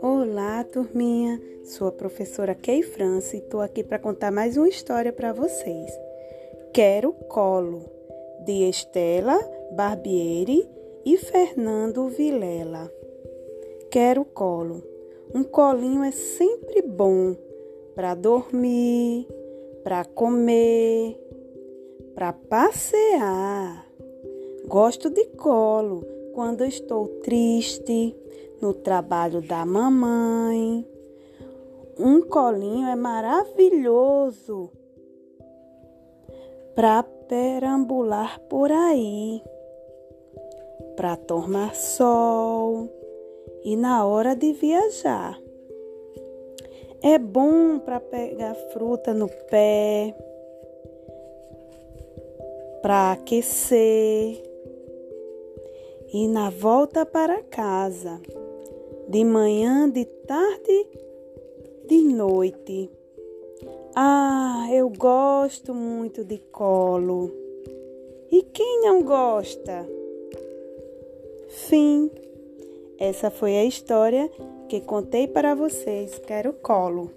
Olá, turminha. Sou a professora Kay France e estou aqui para contar mais uma história para vocês. Quero colo, de Estela Barbieri e Fernando Vilela. Quero colo. Um colinho é sempre bom para dormir, para comer, para passear. Gosto de colo quando estou triste no trabalho da mamãe. Um colinho é maravilhoso para perambular por aí, para tomar sol e na hora de viajar. É bom para pegar fruta no pé, para aquecer e na volta para casa de manhã, de tarde, de noite. Ah, eu gosto muito de colo. E quem não gosta? Fim. Essa foi a história que contei para vocês. Quero colo.